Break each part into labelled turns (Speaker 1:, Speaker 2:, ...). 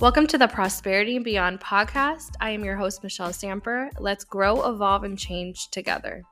Speaker 1: Welcome to the Prosperity and Beyond podcast. I am your host, Michelle Stamper. Let's grow, evolve, and change together.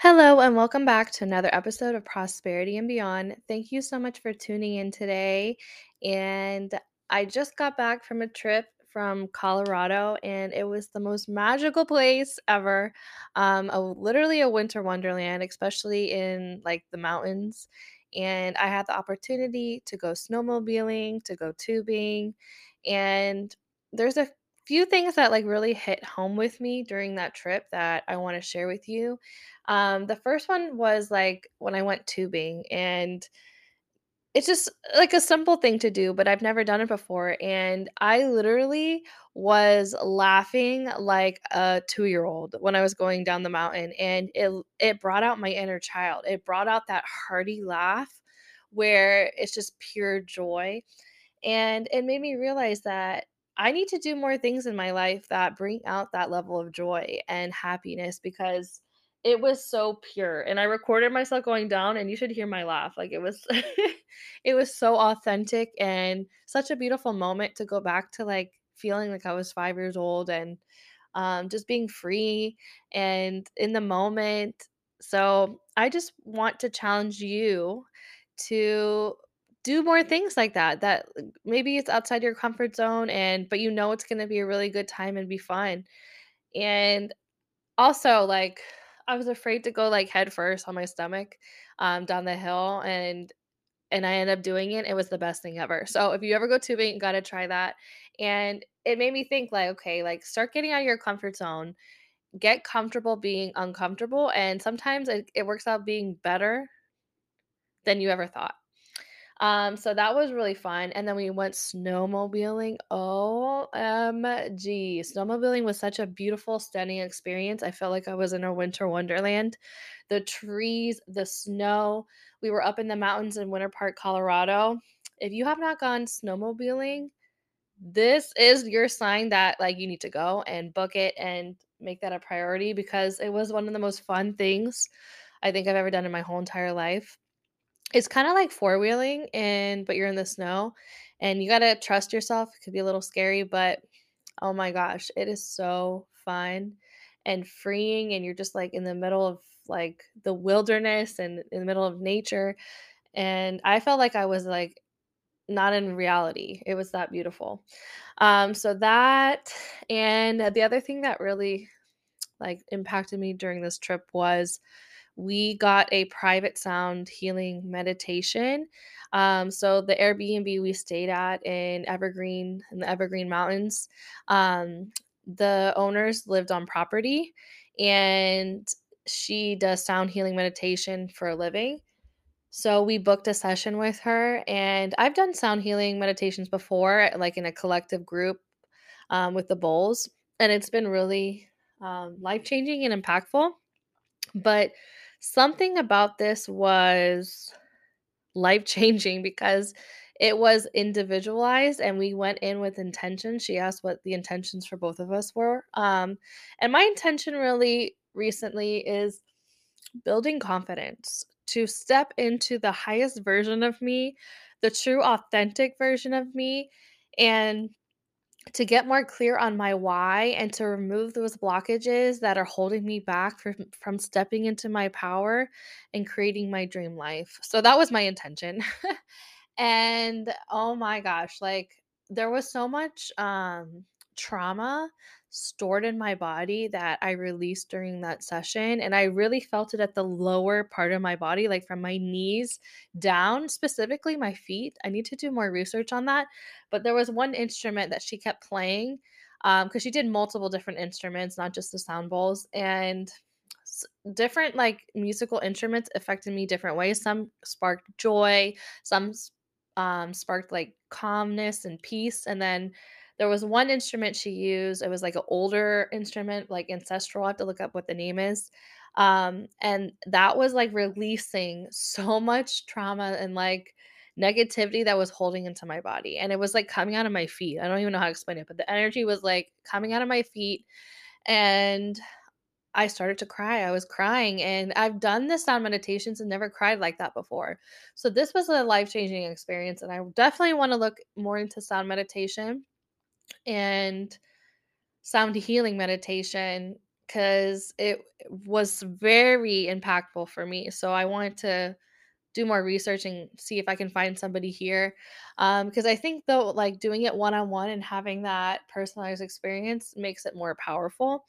Speaker 1: Hello, and welcome back to another episode of Prosperity and Beyond. Thank you so much for tuning in today. And I just got back from a trip from Colorado, and it was the most magical place ever. Um, a, literally a winter wonderland, especially in like the mountains. And I had the opportunity to go snowmobiling, to go tubing, and there's a few things that like really hit home with me during that trip that I want to share with you. Um, the first one was like when I went tubing, and it's just like a simple thing to do, but I've never done it before. And I literally was laughing like a two year old when I was going down the mountain. And it it brought out my inner child. It brought out that hearty laugh where it's just pure joy. And it made me realize that I need to do more things in my life that bring out that level of joy and happiness because it was so pure and i recorded myself going down and you should hear my laugh like it was it was so authentic and such a beautiful moment to go back to like feeling like i was five years old and um, just being free and in the moment. So i just want to challenge you to do more things like that that maybe it's outside your comfort zone and but you know it's going to be a really good time and be fun. And also like I was afraid to go like head first on my stomach um, down the hill, and and I ended up doing it. It was the best thing ever. So if you ever go tubing, you gotta try that. And it made me think like, okay, like start getting out of your comfort zone, get comfortable being uncomfortable, and sometimes it, it works out being better than you ever thought. Um, so that was really fun. And then we went snowmobiling. OMG. Snowmobiling was such a beautiful, stunning experience. I felt like I was in a winter wonderland. The trees, the snow. We were up in the mountains in Winter Park, Colorado. If you have not gone snowmobiling, this is your sign that like you need to go and book it and make that a priority because it was one of the most fun things I think I've ever done in my whole entire life. It's kinda like four-wheeling and but you're in the snow, and you gotta trust yourself, it could be a little scary, but oh my gosh, it is so fun and freeing, and you're just, like, in the middle of, like, the wilderness and in the middle of nature, and I felt like I was, like, not in reality, it was that beautiful. Um, so that and the other thing that really, like, impacted me during this trip was we got a private sound healing meditation. Um, so the Airbnb we stayed at in Evergreen in the Evergreen Mountains, um, the owners lived on property, and she does sound healing meditation for a living. So we booked a session with her, and I've done sound healing meditations before, like in a collective group um, with the bowls, and it's been really um, life changing and impactful. But Something about this was life changing because it was individualized and we went in with intention. She asked what the intentions for both of us were. Um, and my intention really recently is building confidence to step into the highest version of me, the true, authentic version of me, and to get more clear on my why and to remove those blockages that are holding me back from, from stepping into my power and creating my dream life. So that was my intention. and oh my gosh, like there was so much um trauma stored in my body that I released during that session. And I really felt it at the lower part of my body, like from my knees down, specifically my feet. I need to do more research on that. But there was one instrument that she kept playing because um, she did multiple different instruments, not just the sound bowls. And different like musical instruments affected me different ways. Some sparked joy, some um, sparked like calmness and peace. And then there was one instrument she used. It was like an older instrument, like ancestral. I have to look up what the name is. Um, and that was like releasing so much trauma and like negativity that was holding into my body. And it was like coming out of my feet. I don't even know how to explain it, but the energy was like coming out of my feet. And I started to cry. I was crying, and I've done the sound meditations and never cried like that before. So this was a life-changing experience, and I definitely wanna look more into sound meditation and sound healing meditation because it was very impactful for me. So I wanted to do more research and see if I can find somebody here. Um, 'cause I think though, like, doing it one-on-one and having that personalized experience makes it more powerful.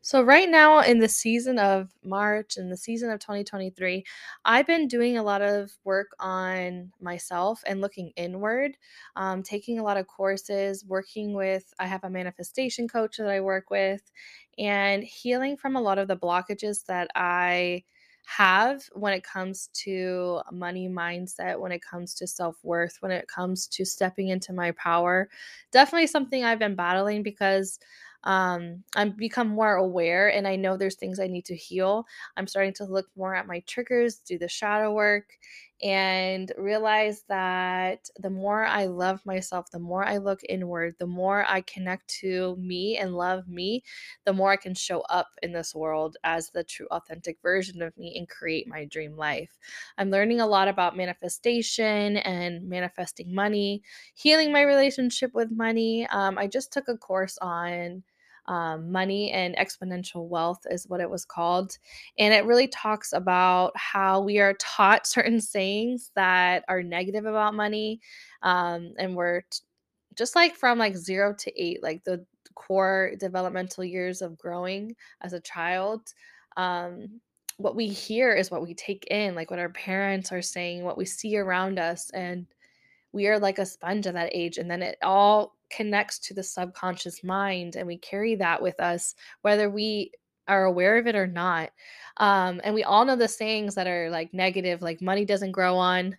Speaker 1: So right now in the season of March, in the season of 2023, I've been doing a lot of work on myself and looking inward, um, taking a lot of courses, working with I have a manifestation coach that I work with, and healing from a lot of the blockages that I have when it comes to money mindset, when it comes to self-worth, when it comes to stepping into my power. Definitely something I've been battling because, um, I'm become more aware and I know there's things I need to heal. I'm starting to look more at my triggers, do the shadow work, and realize that the more I love myself, the more I look inward, the more I connect to me and love me, the more I can show up in this world as the true authentic version of me and create my dream life. I'm learning a lot about manifestation and manifesting money, healing my relationship with money. Um, I just took a course on, um, money and exponential wealth is what it was called, and it really talks about how we are taught certain sayings that are negative about money, um, and we're t just like from like 0 to 8, like the core developmental years of growing as a child, um, what we hear is what we take in, like what our parents are saying, what we see around us, and we are like a sponge at that age, and then it all connects to the subconscious mind, and we carry that with us whether we are aware of it or not. Um, and we all know the sayings that are like negative, like money doesn't grow on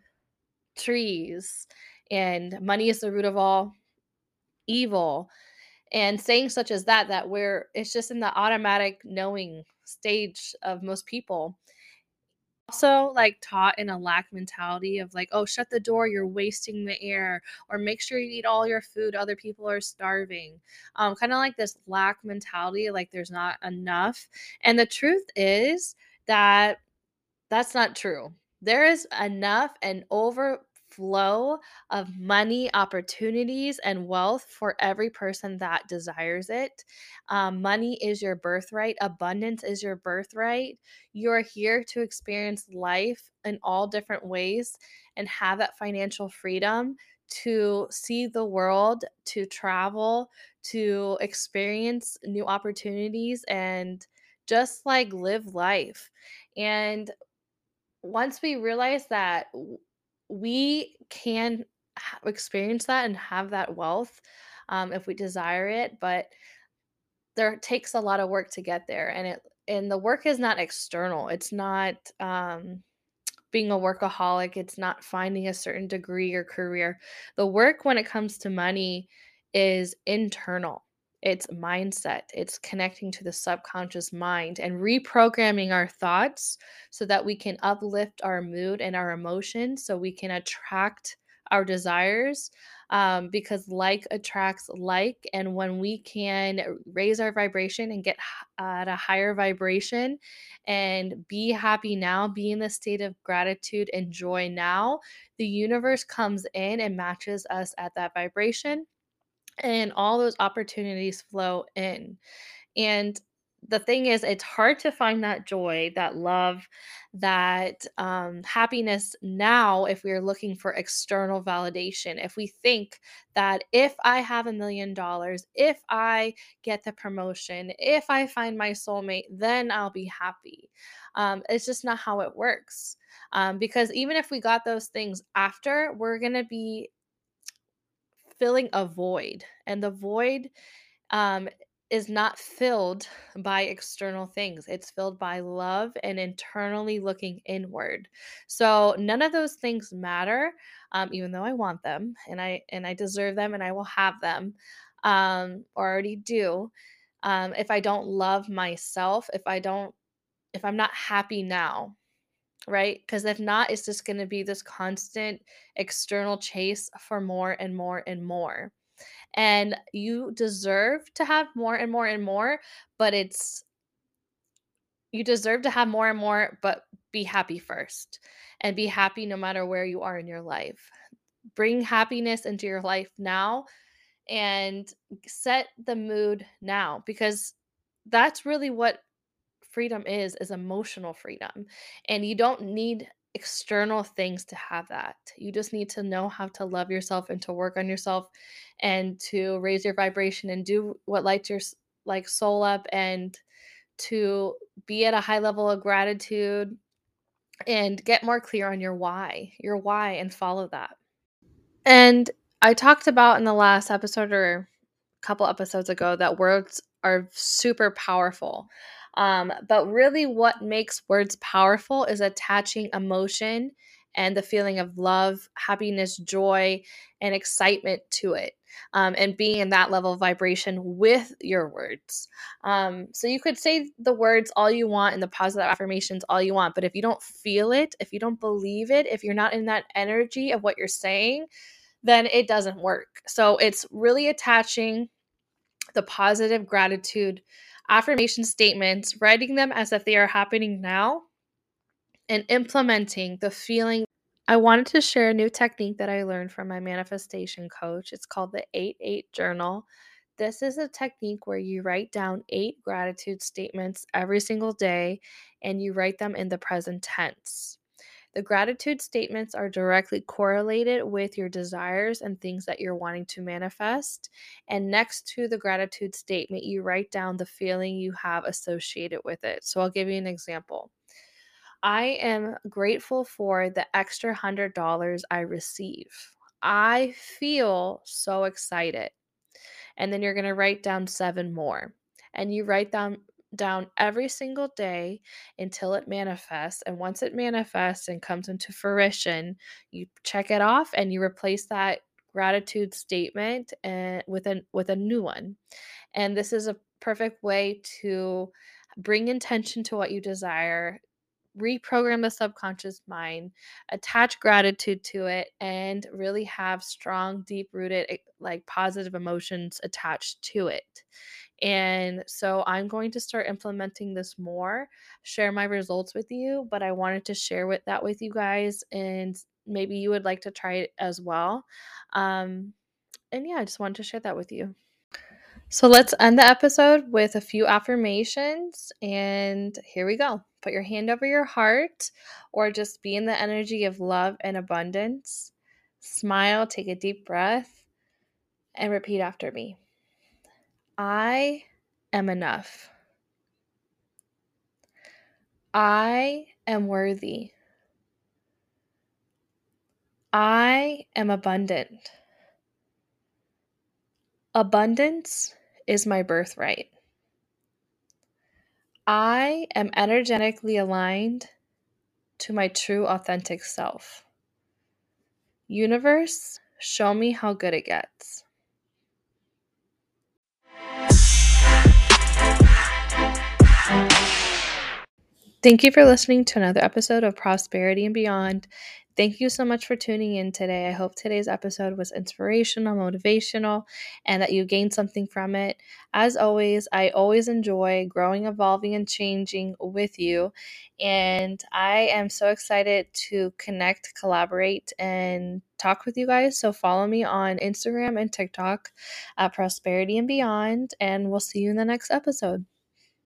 Speaker 1: trees, and money is the root of all evil, and sayings such as that, that we're it's just in the automatic knowing stage of most people. Also, like, taught in a lack mentality of like, "Oh, shut the door, you're wasting the air," or "Make sure you eat all your food, other people are starving." Um, kinda like this lack mentality, like there's not enough, and the truth is that that's not true. There is enough and overflow of money, opportunities, and wealth for every person that desires it. Um, money is your birthright, abundance is your birthright. You're here to experience life in all different ways and have that financial freedom to see the world, to travel, to experience new opportunities, and just, like, live life. And once we realize that we can experience that and have that wealth, um, if we desire it, but there takes a lot of work to get there, and it and the work is not external. It's not, um, being a workaholic, it's not finding a certain degree or career. The work when it comes to money is internal. It's mindset, it's connecting to the subconscious mind and reprogramming our thoughts so that we can uplift our mood and our emotions so we can attract our desires, um, because like attracts like, and when we can raise our vibration and get at a higher vibration and be happy now, be in the state of gratitude and joy now, the universe comes in and matches us at that vibration, and all those opportunities flow in. And the thing is, it's hard to find that joy, that love, that, um, happiness now if we're looking for external validation. If we think that if I have a $1,000,000, if I get the promotion, if I find my soulmate, then I'll be happy. Um, it's just not how it works. Um, because even if we got those things after, we're gonna be filling a void, and the void, um, is not filled by external things. It's filled by love and internally looking inward. So none of those things matter, um, even though I want them, and I and I deserve them, and I will have them, um, or already do, um, if I don't love myself, if I don't if I'm not happy now, right? 'Cause if not, it's just gonna be this constant external chase for more and more and more. And you deserve to have more and more and more, but it's you deserve to have more and more, but be happy first and be happy no matter where you are in your life. Bring happiness into your life now and set the mood now because that's really what freedom is is emotional freedom and you don't need external things to have that you just need to know how to love yourself and to work on yourself and to raise your vibration and do what lights your like soul up and to be at a high level of gratitude and get more clear on your why your why and follow that and I talked about in the last episode or a couple episodes ago that words are super powerful. Um, but really, what makes words powerful is attaching emotion and the feeling of love, happiness, joy, and excitement to it. Um, and being in that level of vibration with your words. Um, so you could say the words all you want and the positive affirmations all you want, but if you don't feel it, if you don't believe it, if you're not in that energy of what you're saying, then it doesn't work. So it's really attaching the positive gratitude affirmation statements, writing them as if they are happening now, and implementing the feeling. I wanted to share a new technique that I learned from my manifestation coach. It's called the 8 8 Journal. This is a technique where you write down eight gratitude statements every single day and you write them in the present tense. The gratitude statements are directly correlated with your desires and things that you're wanting to manifest. And next to the gratitude statement, you write down the feeling you have associated with it. So I'll give you an example. I am grateful for the extra $100 I receive. I feel so excited. And then you're going to write down seven more. And you write down down every single day until it manifests. And once it manifests and comes into fruition, you check it off and you replace that gratitude statement and with a with a new one. And this is a perfect way to bring intention to what you desire, reprogram the subconscious mind, attach gratitude to it, and really have strong, deep rooted, eh, like positive emotions attached to it. And so I'm going to start implementing this more, share my results with you, but I wanted to share with that with you guys and maybe you would like to try it as well. Um, and yeah, I just wanted to share that with you. So let's end the episode with a few affirmations. And here we go. Put your hand over your heart or just be in the energy of love and abundance. Smile, take a deep breath, and repeat after me. I am enough. I am worthy. I am abundant. Abundance is my birthright. I am energetically aligned to my true authentic self. Universe, show me how good it gets. Thank you for listening to another episode of Prosperity and Beyond. Thank you so much for tuning in today. I hope today's episode was inspirational, motivational, and that you gained something from it. As always, I always enjoy growing, evolving, and changing with you. And I am so excited to connect, collaborate, and talk with you guys. So follow me on Instagram and TikTok at Prosperity and Beyond, and we'll see you in the next episode.